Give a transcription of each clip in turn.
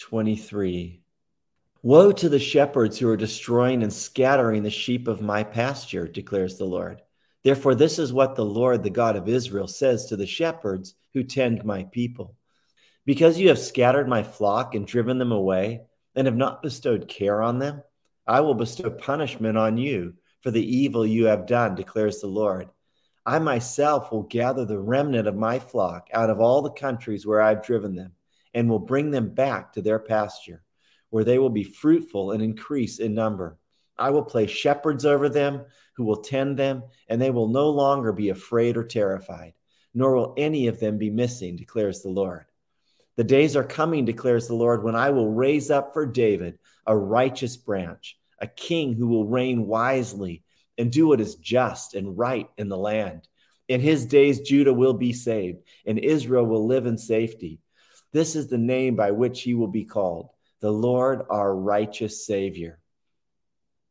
23. Woe to the shepherds who are destroying and scattering the sheep of my pasture, declares the Lord. Therefore, this is what the Lord, the God of Israel, says to the shepherds who tend my people. Because you have scattered my flock and driven them away, and have not bestowed care on them, I will bestow punishment on you for the evil you have done, declares the Lord. I myself will gather the remnant of my flock out of all the countries where I've driven them and will bring them back to their pasture, where they will be fruitful and increase in number. I will place shepherds over them who will tend them, and they will no longer be afraid or terrified, nor will any of them be missing, declares the Lord. The days are coming, declares the Lord, when I will raise up for David a righteous branch, a king who will reign wisely and do what is just and right in the land. In his days, Judah will be saved, and Israel will live in safety. This is the name by which he will be called, the Lord our righteous Savior.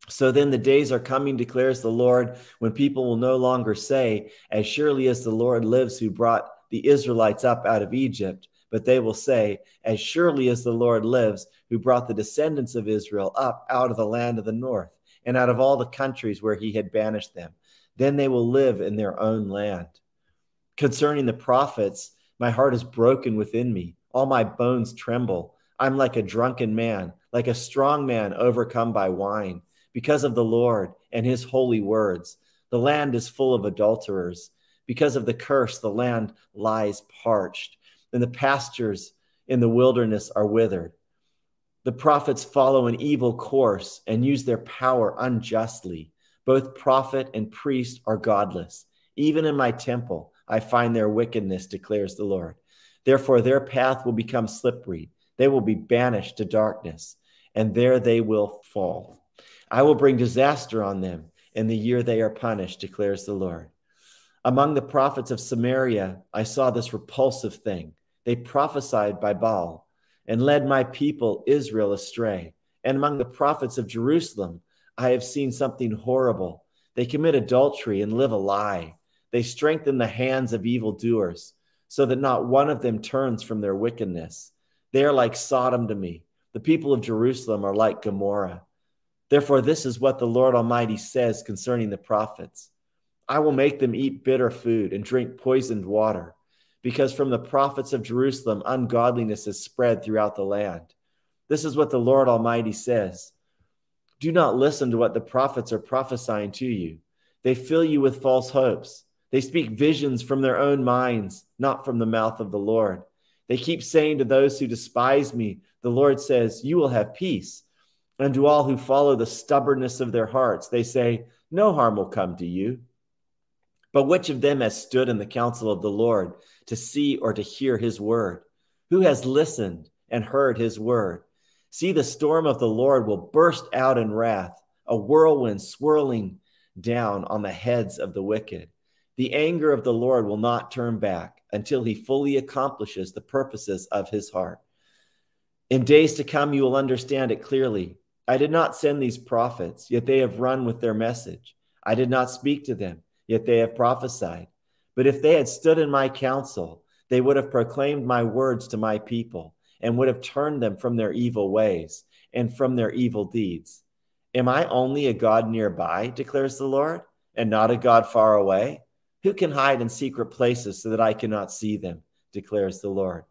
So then the days are coming, declares the Lord, when people will no longer say, As surely as the Lord lives, who brought the Israelites up out of Egypt, but they will say, As surely as the Lord lives, who brought the descendants of Israel up out of the land of the north, and out of all the countries where he had banished them. Then they will live in their own land. Concerning the prophets, my heart is broken within me. All my bones tremble. I'm like a drunken man, like a strong man overcome by wine, because of the Lord and his holy words. The land is full of adulterers. Because of the curse, the land lies parched, and the pastures in the wilderness are withered. The prophets follow an evil course and use their power unjustly. Both prophet and priest are godless. Even in my temple, I find their wickedness, declares the Lord. Therefore, their path will become slippery. They will be banished to darkness, and there they will fall. I will bring disaster on them in the year they are punished, declares the Lord. Among the prophets of Samaria, I saw this repulsive thing. They prophesied by Baal and led my people Israel astray. And among the prophets of Jerusalem, I have seen something horrible. They commit adultery and live a lie. They strengthen the hands of evildoers so that not one of them turns from their wickedness. They are like Sodom to me. The people of Jerusalem are like Gomorrah. Therefore, this is what the Lord Almighty says concerning the prophets I will make them eat bitter food and drink poisoned water, because from the prophets of Jerusalem, ungodliness is spread throughout the land. This is what the Lord Almighty says Do not listen to what the prophets are prophesying to you, they fill you with false hopes. They speak visions from their own minds, not from the mouth of the Lord. They keep saying to those who despise me, The Lord says, You will have peace. And to all who follow the stubbornness of their hearts, they say, No harm will come to you. But which of them has stood in the counsel of the Lord to see or to hear his word? Who has listened and heard his word? See, the storm of the Lord will burst out in wrath, a whirlwind swirling down on the heads of the wicked. The anger of the Lord will not turn back until he fully accomplishes the purposes of his heart. In days to come, you will understand it clearly. I did not send these prophets, yet they have run with their message. I did not speak to them, yet they have prophesied. But if they had stood in my counsel, they would have proclaimed my words to my people and would have turned them from their evil ways and from their evil deeds. Am I only a God nearby, declares the Lord, and not a God far away? Who can hide in secret places so that I cannot see them? declares the Lord.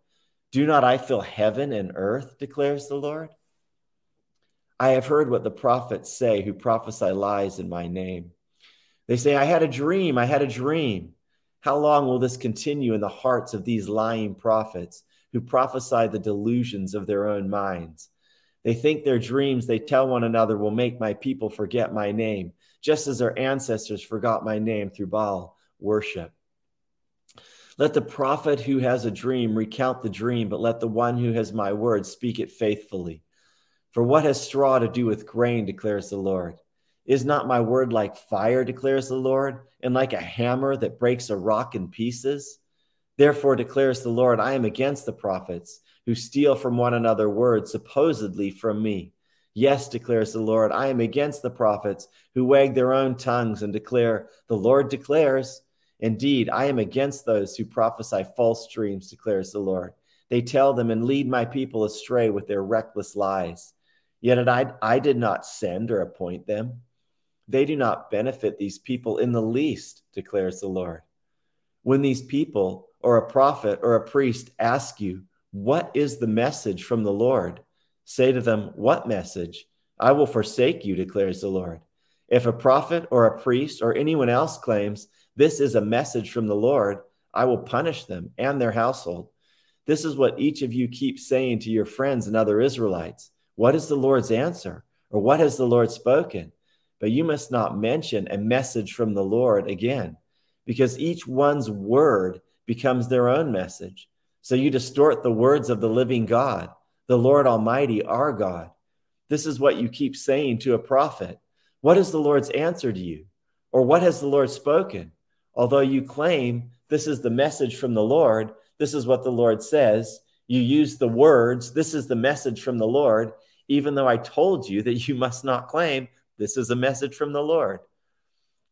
Do not I fill heaven and earth? declares the Lord. I have heard what the prophets say who prophesy lies in my name. They say, I had a dream, I had a dream. How long will this continue in the hearts of these lying prophets who prophesy the delusions of their own minds? They think their dreams they tell one another will make my people forget my name, just as their ancestors forgot my name through Baal worship. Let the prophet who has a dream recount the dream, but let the one who has my word speak it faithfully. For what has straw to do with grain, declares the Lord? Is not my word like fire, declares the Lord, and like a hammer that breaks a rock in pieces? Therefore, declares the Lord, I am against the prophets who steal from one another words, supposedly from me. Yes, declares the Lord, I am against the prophets who wag their own tongues and declare, The Lord declares. Indeed, I am against those who prophesy false dreams, declares the Lord. They tell them and lead my people astray with their reckless lies. Yet I, I did not send or appoint them. They do not benefit these people in the least, declares the Lord. When these people or a prophet or a priest ask you, What is the message from the Lord? Say to them, What message? I will forsake you, declares the Lord. If a prophet or a priest or anyone else claims, This is a message from the Lord, I will punish them and their household. This is what each of you keeps saying to your friends and other Israelites. What is the Lord's answer? Or what has the Lord spoken? But you must not mention a message from the Lord again because each one's word becomes their own message. So you distort the words of the living God, the Lord Almighty, our God. This is what you keep saying to a prophet. What is the Lord's answer to you? Or what has the Lord spoken? Although you claim this is the message from the Lord, this is what the Lord says. You use the words, this is the message from the Lord, even though I told you that you must not claim this is a message from the Lord.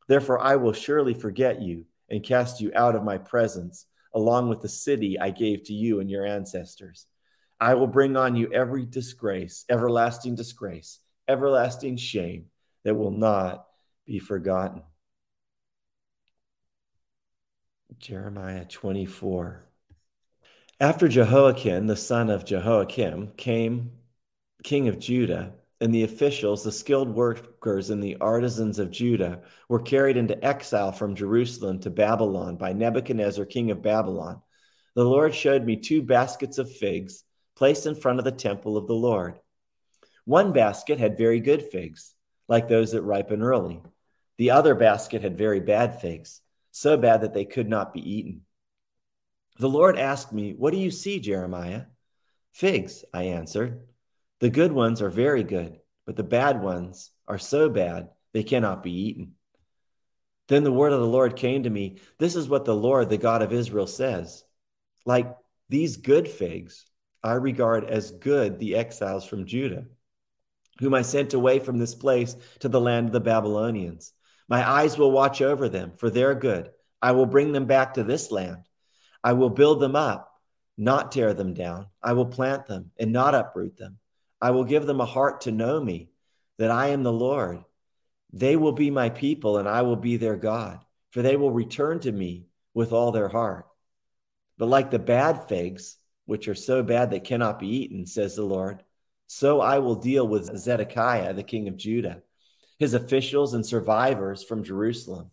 Therefore, I will surely forget you and cast you out of my presence, along with the city I gave to you and your ancestors. I will bring on you every disgrace, everlasting disgrace, everlasting shame that will not be forgotten. Jeremiah 24. After Jehoiachin, the son of Jehoiakim, came king of Judah, and the officials, the skilled workers, and the artisans of Judah were carried into exile from Jerusalem to Babylon by Nebuchadnezzar, king of Babylon. The Lord showed me two baskets of figs placed in front of the temple of the Lord. One basket had very good figs, like those that ripen early. The other basket had very bad figs, so bad that they could not be eaten. The Lord asked me, What do you see, Jeremiah? Figs, I answered. The good ones are very good, but the bad ones are so bad they cannot be eaten. Then the word of the Lord came to me This is what the Lord, the God of Israel, says. Like these good figs, I regard as good the exiles from Judah, whom I sent away from this place to the land of the Babylonians. My eyes will watch over them for their good. I will bring them back to this land. I will build them up, not tear them down. I will plant them and not uproot them. I will give them a heart to know me, that I am the Lord. They will be my people, and I will be their God, for they will return to me with all their heart. But like the bad figs, which are so bad they cannot be eaten, says the Lord, so I will deal with Zedekiah, the king of Judah, his officials and survivors from Jerusalem.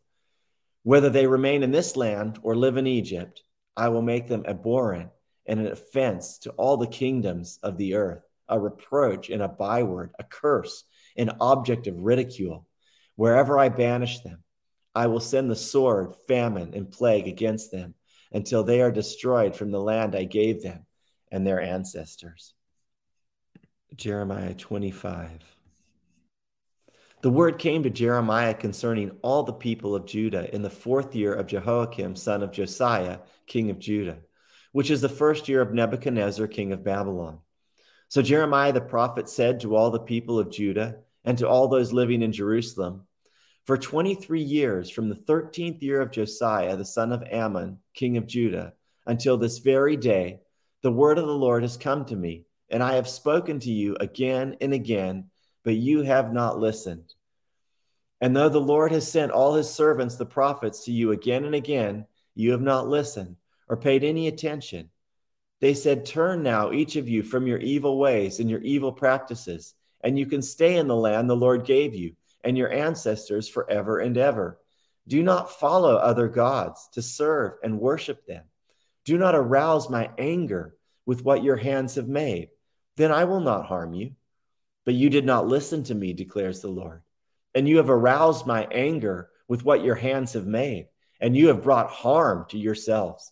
Whether they remain in this land or live in Egypt, I will make them abhorrent and an offense to all the kingdoms of the earth a reproach and a byword, a curse, an object of ridicule. Wherever I banish them, I will send the sword, famine, and plague against them until they are destroyed from the land I gave them and their ancestors. Jeremiah 25. The word came to Jeremiah concerning all the people of Judah in the fourth year of Jehoiakim, son of Josiah, king of Judah, which is the first year of Nebuchadnezzar, king of Babylon. So Jeremiah the prophet said to all the people of Judah and to all those living in Jerusalem, For 23 years, from the 13th year of Josiah, the son of Amon, king of Judah, until this very day, the word of the Lord has come to me, and I have spoken to you again and again, but you have not listened. And though the Lord has sent all his servants, the prophets, to you again and again, you have not listened or paid any attention. They said, Turn now, each of you, from your evil ways and your evil practices, and you can stay in the land the Lord gave you and your ancestors forever and ever. Do not follow other gods to serve and worship them. Do not arouse my anger with what your hands have made. Then I will not harm you. But you did not listen to me, declares the Lord. And you have aroused my anger with what your hands have made, and you have brought harm to yourselves.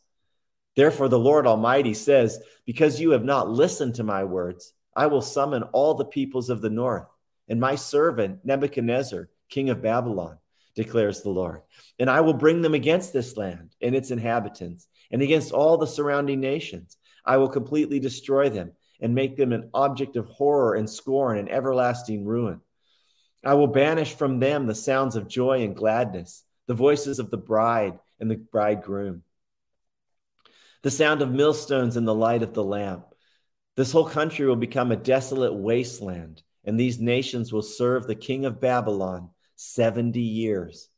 Therefore, the Lord Almighty says, Because you have not listened to my words, I will summon all the peoples of the north, and my servant Nebuchadnezzar, king of Babylon, declares the Lord. And I will bring them against this land and its inhabitants, and against all the surrounding nations. I will completely destroy them and make them an object of horror and scorn and everlasting ruin. I will banish from them the sounds of joy and gladness, the voices of the bride and the bridegroom, the sound of millstones and the light of the lamp. This whole country will become a desolate wasteland, and these nations will serve the king of Babylon 70 years.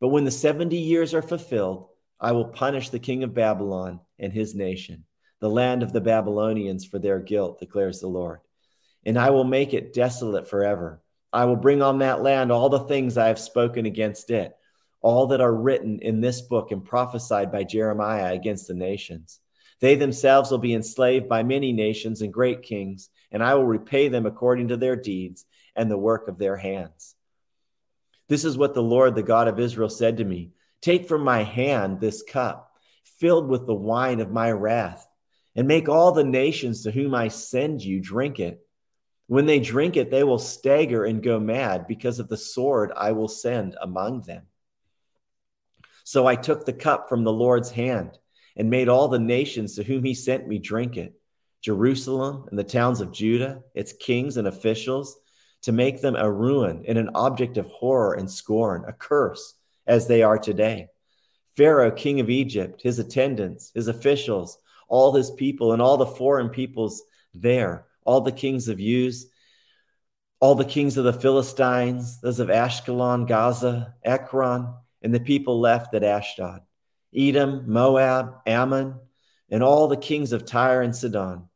But when the 70 years are fulfilled, I will punish the king of Babylon and his nation, the land of the Babylonians, for their guilt, declares the Lord. And I will make it desolate forever. I will bring on that land all the things I have spoken against it, all that are written in this book and prophesied by Jeremiah against the nations. They themselves will be enslaved by many nations and great kings, and I will repay them according to their deeds and the work of their hands. This is what the Lord, the God of Israel, said to me Take from my hand this cup, filled with the wine of my wrath, and make all the nations to whom I send you drink it. When they drink it, they will stagger and go mad because of the sword I will send among them. So I took the cup from the Lord's hand and made all the nations to whom he sent me drink it Jerusalem and the towns of Judah, its kings and officials, to make them a ruin and an object of horror and scorn, a curse, as they are today. Pharaoh, king of Egypt, his attendants, his officials, all his people, and all the foreign peoples there, all the kings of Uz, all the kings of the Philistines, those of Ashkelon, Gaza, Ekron, and the people left at Ashdod. Edom, Moab, Ammon, and all the kings of Tyre and Sidon,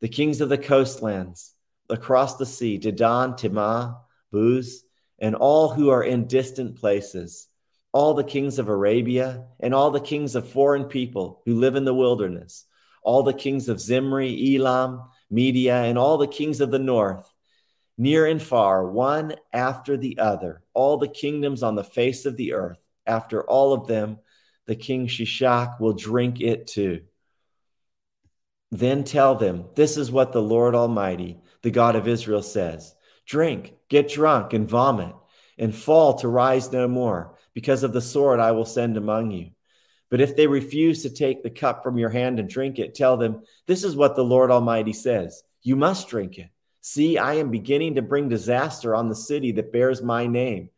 the kings of the coastlands across the sea, Dedan, Tema, Buz, and all who are in distant places, all the kings of Arabia, and all the kings of foreign people who live in the wilderness, all the kings of Zimri, Elam, Media, and all the kings of the north, near and far, one after the other, all the kingdoms on the face of the earth, after all of them the king Sheshak will drink it too. Then tell them, This is what the Lord Almighty, the God of Israel, says Drink, get drunk, and vomit, and fall to rise no more, because of the sword I will send among you. But if they refuse to take the cup from your hand and drink it, tell them, This is what the Lord Almighty says You must drink it. See, I am beginning to bring disaster on the city that bears my name.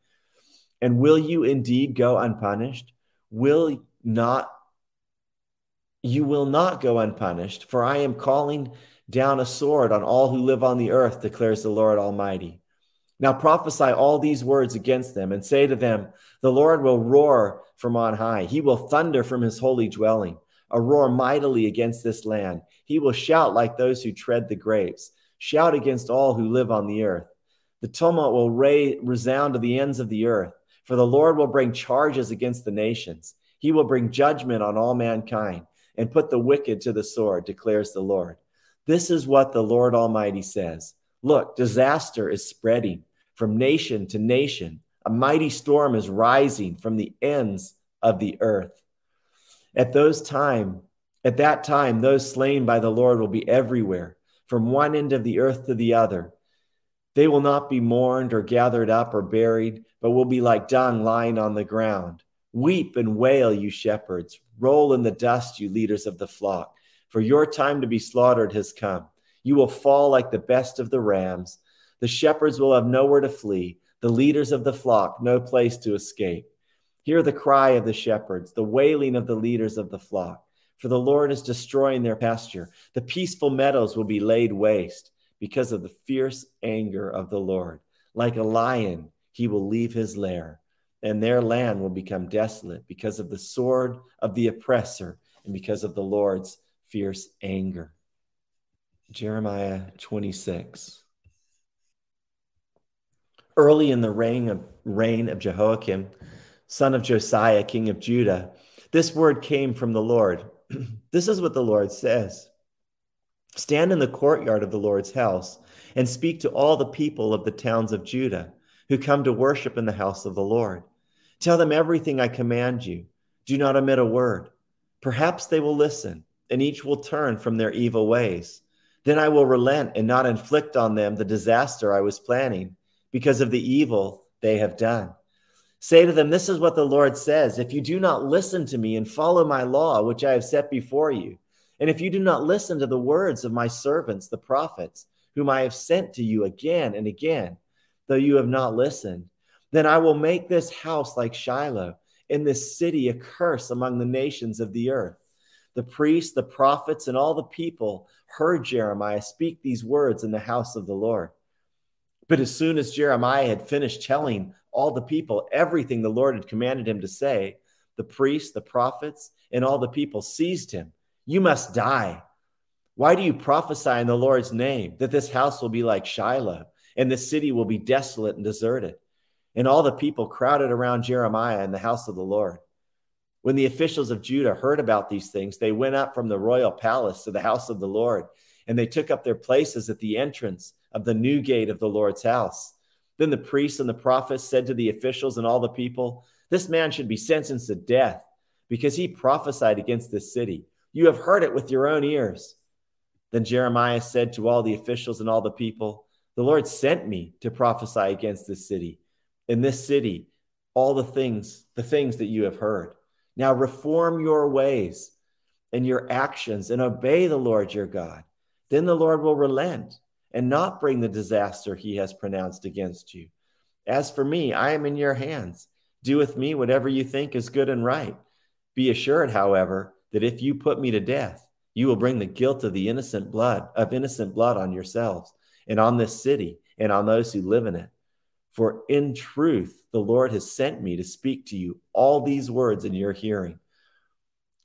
And will you indeed go unpunished? will not you will not go unpunished, for I am calling down a sword on all who live on the earth, declares the Lord Almighty. Now prophesy all these words against them and say to them, The Lord will roar from on high. He will thunder from his holy dwelling, a roar mightily against this land. He will shout like those who tread the grapes, shout against all who live on the earth. The tumult will resound to the ends of the earth. For the Lord will bring charges against the nations. He will bring judgment on all mankind and put the wicked to the sword, declares the Lord. This is what the Lord Almighty says Look, disaster is spreading from nation to nation. A mighty storm is rising from the ends of the earth. At those time, at that time, those slain by the Lord will be everywhere, from one end of the earth to the other. They will not be mourned or gathered up or buried, but will be like dung lying on the ground. Weep and wail, you shepherds. Roll in the dust, you leaders of the flock, for your time to be slaughtered has come. You will fall like the best of the rams. The shepherds will have nowhere to flee, the leaders of the flock, no place to escape. Hear the cry of the shepherds, the wailing of the leaders of the flock. For the Lord is destroying their pasture. The peaceful meadows will be laid waste because of the fierce anger of the Lord. Like a lion, he will leave his lair, and their land will become desolate because of the sword of the oppressor and because of the Lord's fierce anger. Jeremiah 26. Early in the reign of, reign of Jehoiakim, son of Josiah, king of Judah, this word came from the Lord. this is what the Lord says Stand in the courtyard of the Lord's house and speak to all the people of the towns of Judah who come to worship in the house of the Lord. Tell them everything I command you. Do not omit a word. Perhaps they will listen, and each will turn from their evil ways. Then I will relent and not inflict on them the disaster I was planning because of the evil they have done. Say to them, This is what the Lord says If you do not listen to me and follow my law, which I have set before you, and if you do not listen to the words of my servants, the prophets, whom I have sent to you again and again, though you have not listened, then I will make this house like Shiloh, and this city a curse among the nations of the earth. The priests, the prophets, and all the people heard Jeremiah speak these words in the house of the Lord. But as soon as Jeremiah had finished telling all the people everything the Lord had commanded him to say, the priests, the prophets, and all the people seized him. You must die. Why do you prophesy in the Lord's name that this house will be like Shiloh and the city will be desolate and deserted? And all the people crowded around Jeremiah in the house of the Lord. When the officials of Judah heard about these things, they went up from the royal palace to the house of the Lord, and they took up their places at the entrance of the new gate of the Lord's house. Then the priests and the prophets said to the officials and all the people, This man should be sentenced to death because he prophesied against this city. You have heard it with your own ears. Then Jeremiah said to all the officials and all the people, The Lord sent me to prophesy against this city. In this city, all the things, the things that you have heard. Now reform your ways and your actions and obey the Lord your God. Then the Lord will relent and not bring the disaster he has pronounced against you. As for me, I am in your hands. Do with me whatever you think is good and right. Be assured, however, that if you put me to death, you will bring the guilt of the innocent blood of innocent blood on yourselves and on this city and on those who live in it. For in truth, the Lord has sent me to speak to you all these words in your hearing.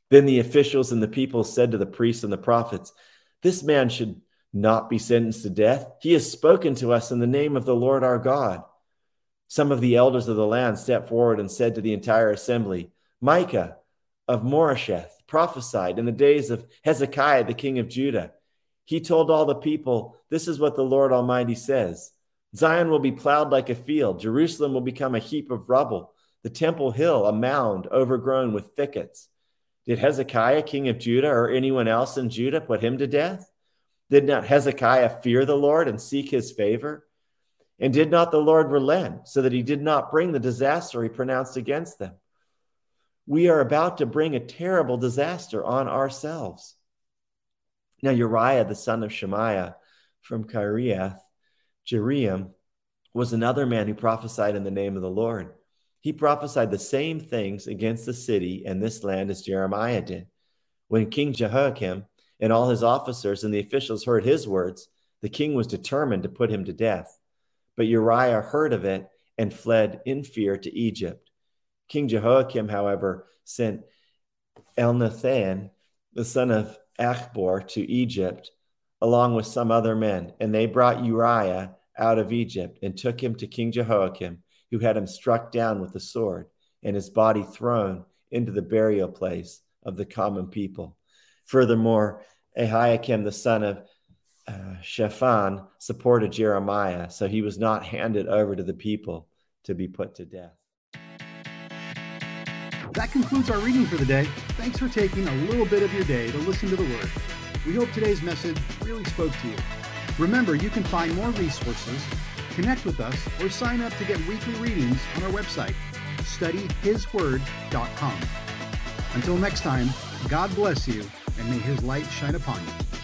Then the officials and the people said to the priests and the prophets, This man should not be sentenced to death. He has spoken to us in the name of the Lord our God. Some of the elders of the land stepped forward and said to the entire assembly, Micah of Moresheth prophesied in the days of Hezekiah, the king of Judah. He told all the people, This is what the Lord Almighty says Zion will be plowed like a field, Jerusalem will become a heap of rubble, the temple hill a mound overgrown with thickets. Did Hezekiah, king of Judah, or anyone else in Judah put him to death? Did not Hezekiah fear the Lord and seek his favor? And did not the Lord relent so that he did not bring the disaster he pronounced against them? We are about to bring a terrible disaster on ourselves. Now, Uriah, the son of Shemaiah from Kiriath Jearim, was another man who prophesied in the name of the Lord. He prophesied the same things against the city and this land as Jeremiah did. When King Jehoiakim and all his officers and the officials heard his words, the king was determined to put him to death. But Uriah heard of it and fled in fear to Egypt. King Jehoiakim, however, sent Elnathan, the son of Achbor, to Egypt, along with some other men, and they brought Uriah out of Egypt and took him to King Jehoiakim, who had him struck down with the sword, and his body thrown into the burial place of the common people. Furthermore, Ahikam, the son of uh, Shaphan, supported Jeremiah, so he was not handed over to the people to be put to death. That concludes our reading for the day. Thanks for taking a little bit of your day to listen to the Word. We hope today's message really spoke to you. Remember, you can find more resources, connect with us, or sign up to get weekly readings on our website, studyhisword.com. Until next time, God bless you and may his light shine upon you.